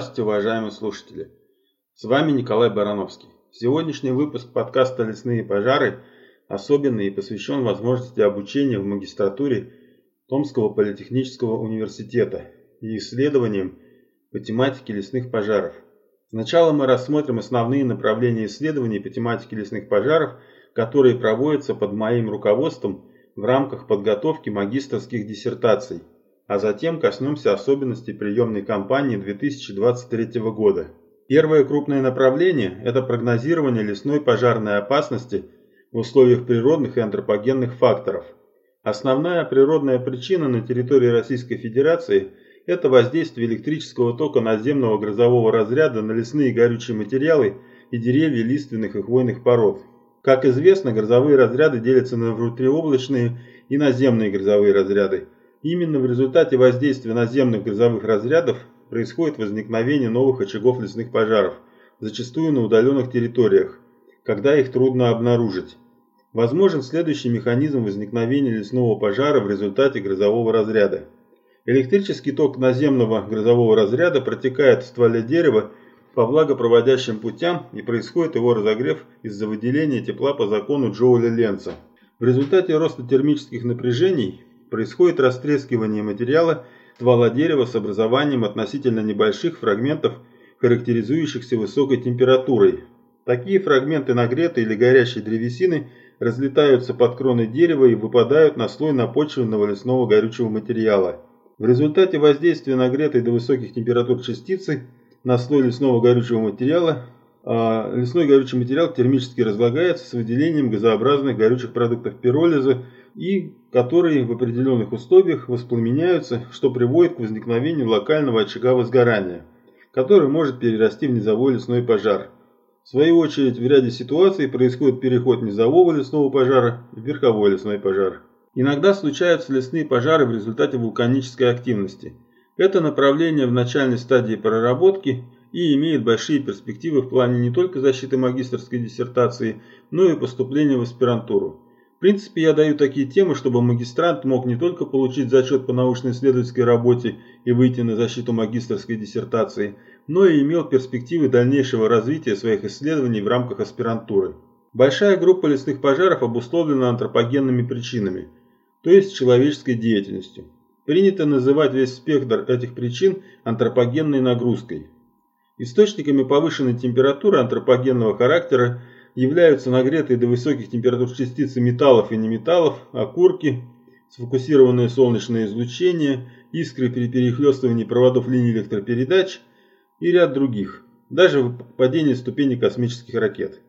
Здравствуйте, уважаемые слушатели! С вами Николай Барановский. Сегодняшний выпуск подкаста «Лесные пожары» особенный и посвящен возможности обучения в магистратуре Томского политехнического университета и исследованиям по тематике лесных пожаров. Сначала мы рассмотрим основные направления исследований по тематике лесных пожаров, которые проводятся под моим руководством в рамках подготовки магистрских диссертаций – а затем коснемся особенностей приемной кампании 2023 года. Первое крупное направление – это прогнозирование лесной пожарной опасности в условиях природных и антропогенных факторов. Основная природная причина на территории Российской Федерации – это воздействие электрического тока наземного грозового разряда на лесные горючие материалы и деревья лиственных и хвойных пород. Как известно, грозовые разряды делятся на внутриоблачные и наземные грозовые разряды – Именно в результате воздействия наземных газовых разрядов происходит возникновение новых очагов лесных пожаров, зачастую на удаленных территориях, когда их трудно обнаружить. Возможен следующий механизм возникновения лесного пожара в результате грозового разряда. Электрический ток наземного грозового разряда протекает в стволе дерева по влагопроводящим путям и происходит его разогрев из-за выделения тепла по закону Джоуля-Ленца. В результате роста термических напряжений происходит растрескивание материала ствола дерева с образованием относительно небольших фрагментов, характеризующихся высокой температурой. Такие фрагменты нагретой или горящей древесины разлетаются под кроны дерева и выпадают на слой напочвенного лесного горючего материала. В результате воздействия нагретой до высоких температур частицы на слой лесного горючего материала а, лесной горючий материал термически разлагается с выделением газообразных горючих продуктов пиролиза и которые в определенных условиях воспламеняются, что приводит к возникновению локального очага возгорания, который может перерасти в низовой лесной пожар. В свою очередь, в ряде ситуаций происходит переход низового лесного пожара в верховой лесной пожар. Иногда случаются лесные пожары в результате вулканической активности. Это направление в начальной стадии проработки и имеет большие перспективы в плане не только защиты магистрской диссертации, но и поступления в аспирантуру. В принципе, я даю такие темы, чтобы магистрант мог не только получить зачет по научно-исследовательской работе и выйти на защиту магистрской диссертации, но и имел перспективы дальнейшего развития своих исследований в рамках аспирантуры. Большая группа лесных пожаров обусловлена антропогенными причинами, то есть человеческой деятельностью. Принято называть весь спектр этих причин антропогенной нагрузкой. Источниками повышенной температуры антропогенного характера являются нагретые до высоких температур частицы металлов и неметаллов, окурки, сфокусированное солнечное излучение, искры при перехлестывании проводов линий электропередач и ряд других, даже падение ступени космических ракет.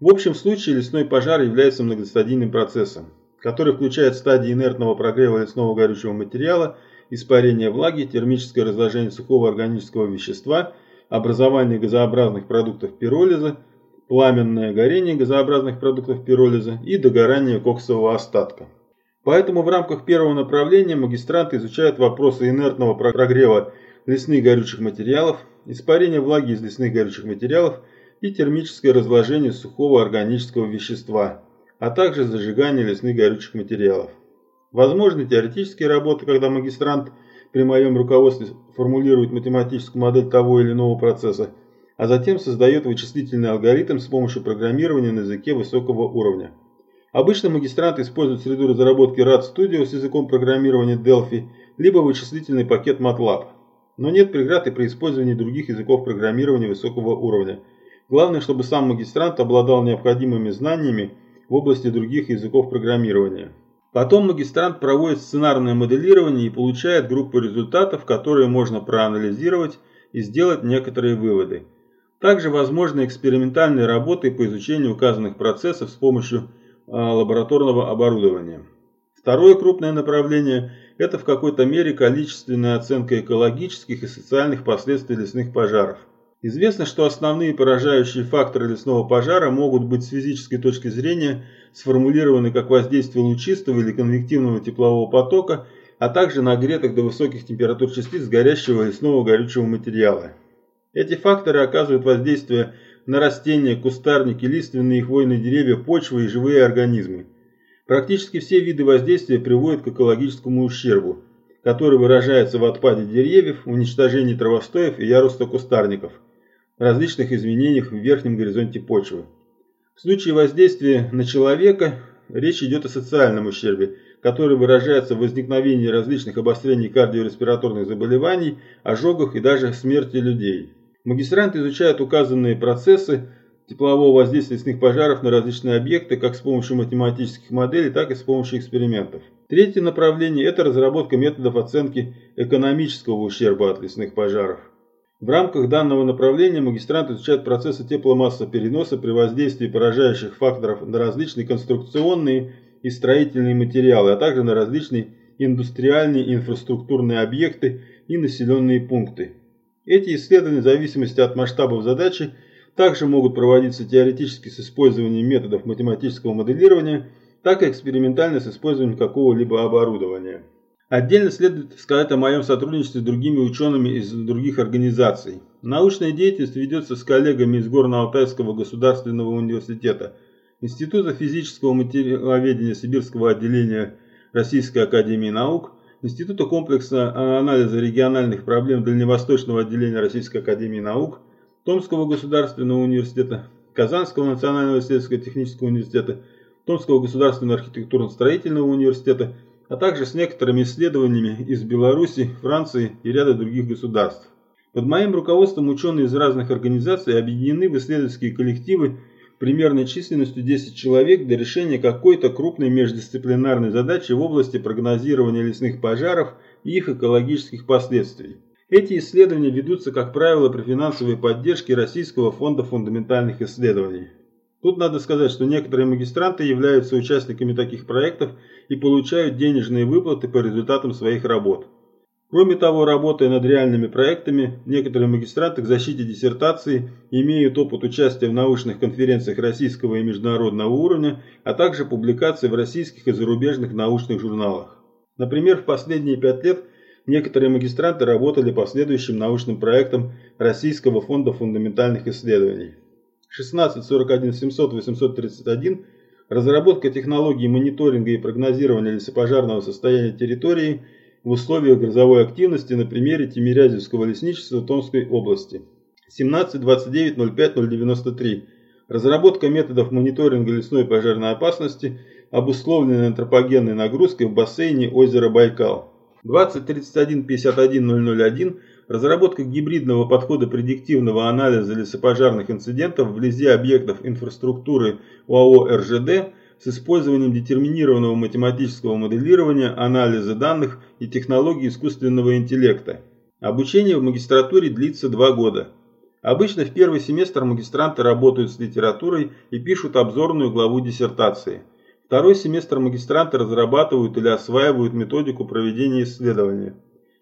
В общем случае лесной пожар является многостадийным процессом, который включает стадии инертного прогрева лесного горючего материала, испарение влаги, термическое разложение сухого органического вещества, образование газообразных продуктов пиролиза, пламенное горение газообразных продуктов пиролиза и догорание коксового остатка. Поэтому в рамках первого направления магистранты изучают вопросы инертного прогрева лесных горючих материалов, испарения влаги из лесных горючих материалов и термическое разложение сухого органического вещества, а также зажигание лесных горючих материалов. Возможны теоретические работы, когда магистрант при моем руководстве формулирует математическую модель того или иного процесса, а затем создает вычислительный алгоритм с помощью программирования на языке высокого уровня. Обычно магистранты используют среду разработки RAD Studio с языком программирования Delphi, либо вычислительный пакет MATLAB. Но нет преград и при использовании других языков программирования высокого уровня. Главное, чтобы сам магистрант обладал необходимыми знаниями в области других языков программирования. Потом магистрант проводит сценарное моделирование и получает группу результатов, которые можно проанализировать и сделать некоторые выводы. Также возможны экспериментальные работы по изучению указанных процессов с помощью а, лабораторного оборудования. Второе крупное направление – это в какой-то мере количественная оценка экологических и социальных последствий лесных пожаров. Известно, что основные поражающие факторы лесного пожара могут быть с физической точки зрения сформулированы как воздействие лучистого или конвективного теплового потока, а также нагретых до высоких температур частиц горящего лесного горючего материала. Эти факторы оказывают воздействие на растения, кустарники, лиственные и хвойные деревья, почвы и живые организмы. Практически все виды воздействия приводят к экологическому ущербу, который выражается в отпаде деревьев, уничтожении травостоев и яруста кустарников, различных изменениях в верхнем горизонте почвы. В случае воздействия на человека речь идет о социальном ущербе, который выражается в возникновении различных обострений кардиореспираторных заболеваний, ожогах и даже смерти людей. Магистранты изучают указанные процессы теплового воздействия лесных пожаров на различные объекты как с помощью математических моделей, так и с помощью экспериментов. Третье направление – это разработка методов оценки экономического ущерба от лесных пожаров. В рамках данного направления магистранты изучают процессы тепломассопереноса при воздействии поражающих факторов на различные конструкционные и строительные материалы, а также на различные индустриальные и инфраструктурные объекты и населенные пункты. Эти исследования в зависимости от масштабов задачи также могут проводиться теоретически с использованием методов математического моделирования, так и экспериментально с использованием какого-либо оборудования. Отдельно следует сказать о моем сотрудничестве с другими учеными из других организаций. Научная деятельность ведется с коллегами из Горно-Алтайского государственного университета, Института физического материаловедения Сибирского отделения Российской академии наук, Института комплекса анализа региональных проблем Дальневосточного отделения Российской академии наук, Томского государственного университета, Казанского национального исследовательского технического университета, Томского государственного архитектурно-строительного университета – а также с некоторыми исследованиями из Беларуси, Франции и ряда других государств. Под моим руководством ученые из разных организаций объединены в исследовательские коллективы примерной численностью 10 человек для решения какой-то крупной междисциплинарной задачи в области прогнозирования лесных пожаров и их экологических последствий. Эти исследования ведутся, как правило, при финансовой поддержке Российского фонда фундаментальных исследований. Тут надо сказать, что некоторые магистранты являются участниками таких проектов и получают денежные выплаты по результатам своих работ. Кроме того, работая над реальными проектами, некоторые магистранты к защите диссертации имеют опыт участия в научных конференциях российского и международного уровня, а также публикации в российских и зарубежных научных журналах. Например, в последние пять лет некоторые магистранты работали по следующим научным проектам Российского фонда фундаментальных исследований. 16 41 700 831 разработка технологий мониторинга и прогнозирования лесопожарного состояния территории в условиях грозовой активности на примере Тимирязевского лесничества Томской области. 17 29 05 093 разработка методов мониторинга лесной пожарной опасности, обусловленной антропогенной нагрузкой в бассейне озера Байкал. 20 31 51 001 Разработка гибридного подхода предиктивного анализа лесопожарных инцидентов вблизи объектов инфраструктуры ОАО РЖД с использованием детерминированного математического моделирования, анализа данных и технологий искусственного интеллекта. Обучение в магистратуре длится два года. Обычно в первый семестр магистранты работают с литературой и пишут обзорную главу диссертации. Второй семестр магистранты разрабатывают или осваивают методику проведения исследования.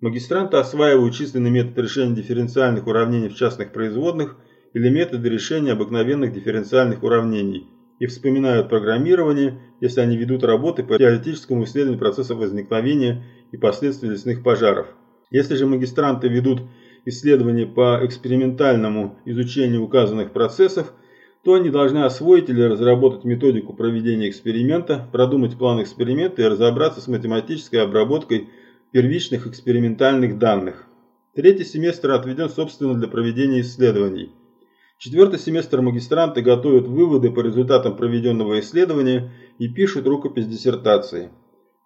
Магистранты осваивают численный метод решения дифференциальных уравнений в частных производных или методы решения обыкновенных дифференциальных уравнений и вспоминают программирование, если они ведут работы по теоретическому исследованию процессов возникновения и последствий лесных пожаров. Если же магистранты ведут исследования по экспериментальному изучению указанных процессов, то они должны освоить или разработать методику проведения эксперимента, продумать план эксперимента и разобраться с математической обработкой первичных экспериментальных данных. Третий семестр отведен собственно для проведения исследований. Четвертый семестр магистранты готовят выводы по результатам проведенного исследования и пишут рукопись диссертации.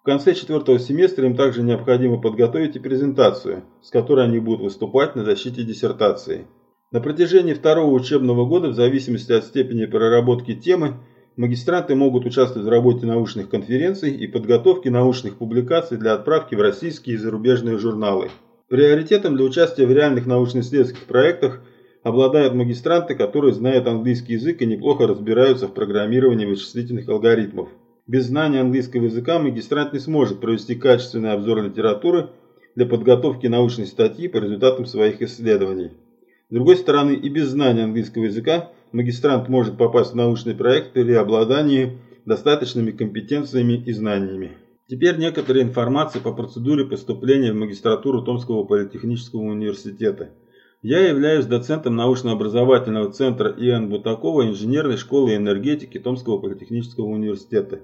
В конце четвертого семестра им также необходимо подготовить и презентацию, с которой они будут выступать на защите диссертации. На протяжении второго учебного года, в зависимости от степени проработки темы, магистранты могут участвовать в работе научных конференций и подготовке научных публикаций для отправки в российские и зарубежные журналы. Приоритетом для участия в реальных научно-исследовательских проектах обладают магистранты, которые знают английский язык и неплохо разбираются в программировании вычислительных алгоритмов. Без знания английского языка магистрант не сможет провести качественный обзор литературы для подготовки научной статьи по результатам своих исследований. С другой стороны, и без знания английского языка магистрант может попасть в научный проект при обладании достаточными компетенциями и знаниями. Теперь некоторая информация по процедуре поступления в магистратуру Томского политехнического университета. Я являюсь доцентом научно-образовательного центра И.Н. Бутакова инженерной школы энергетики Томского политехнического университета.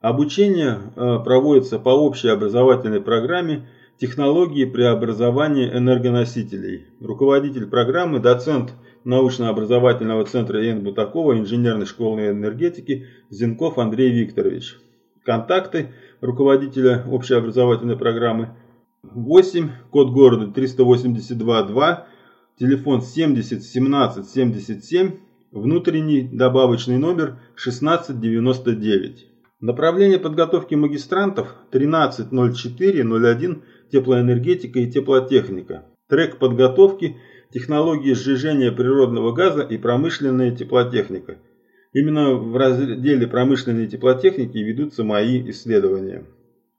Обучение э, проводится по общей образовательной программе Технологии преобразования энергоносителей. Руководитель программы, доцент научно-образовательного центра Н. Бутакова инженерной школы энергетики Зинков Андрей Викторович. Контакты руководителя общеобразовательной программы 8, код города 382-2, телефон 70 17 77, внутренний добавочный номер 1699. Направление подготовки магистрантов 130401 теплоэнергетика и теплотехника. Трек подготовки технологии сжижения природного газа и промышленная теплотехника. Именно в разделе промышленной теплотехники ведутся мои исследования.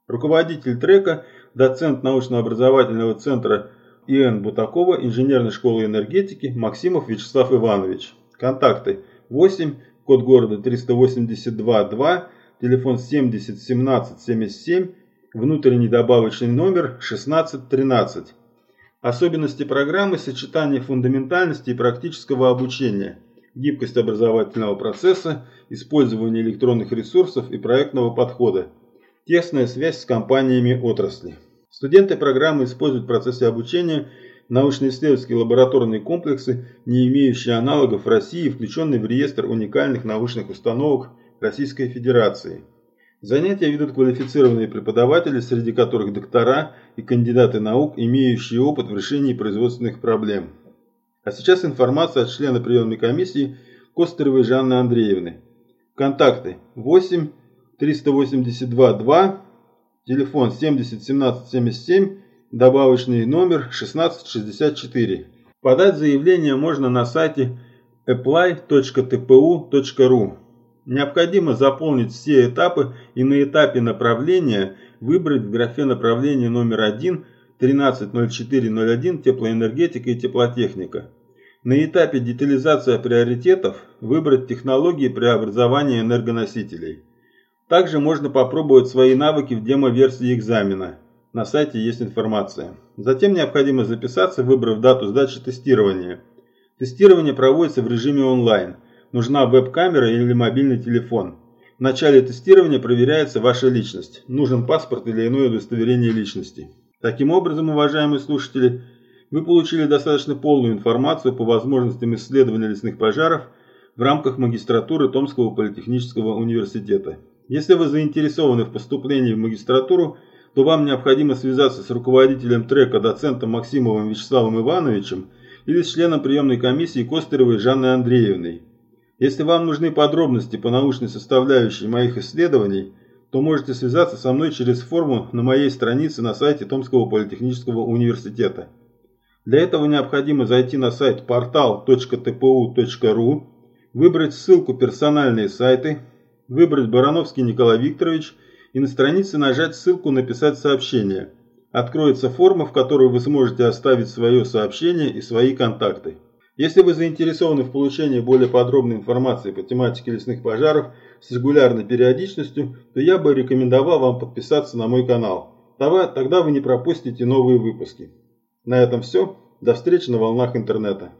Руководитель трека, доцент научно-образовательного центра И.Н. Бутакова, инженерной школы энергетики Максимов Вячеслав Иванович. Контакты 8, код города 382-2, телефон 70 17 77, внутренний добавочный номер 1613. Особенности программы – сочетание фундаментальности и практического обучения, гибкость образовательного процесса, использование электронных ресурсов и проектного подхода, тесная связь с компаниями отрасли. Студенты программы используют в процессе обучения научно-исследовательские лабораторные комплексы, не имеющие аналогов в России, включенные в реестр уникальных научных установок Российской Федерации – Занятия ведут квалифицированные преподаватели, среди которых доктора и кандидаты наук, имеющие опыт в решении производственных проблем. А сейчас информация от члена приемной комиссии Костеровой Жанны Андреевны. Контакты 8 382 2, телефон 70 17 77, добавочный номер 1664. Подать заявление можно на сайте apply.tpu.ru. Необходимо заполнить все этапы и на этапе направления выбрать в графе направления номер 1 130401 теплоэнергетика и теплотехника. На этапе детализация приоритетов выбрать технологии преобразования энергоносителей. Также можно попробовать свои навыки в демо-версии экзамена. На сайте есть информация. Затем необходимо записаться, выбрав дату сдачи тестирования. Тестирование проводится в режиме онлайн – нужна веб-камера или мобильный телефон. В начале тестирования проверяется ваша личность. Нужен паспорт или иное удостоверение личности. Таким образом, уважаемые слушатели, вы получили достаточно полную информацию по возможностям исследования лесных пожаров в рамках магистратуры Томского политехнического университета. Если вы заинтересованы в поступлении в магистратуру, то вам необходимо связаться с руководителем трека доцентом Максимовым Вячеславом Ивановичем или с членом приемной комиссии Костеревой Жанной Андреевной. Если вам нужны подробности по научной составляющей моих исследований, то можете связаться со мной через форму на моей странице на сайте Томского политехнического университета. Для этого необходимо зайти на сайт portal.tpu.ru, выбрать ссылку «Персональные сайты», выбрать Барановский Николай Викторович и на странице нажать ссылку «Написать сообщение». Откроется форма, в которой вы сможете оставить свое сообщение и свои контакты. Если вы заинтересованы в получении более подробной информации по тематике лесных пожаров с регулярной периодичностью, то я бы рекомендовал вам подписаться на мой канал. Тогда вы не пропустите новые выпуски. На этом все. До встречи на волнах интернета.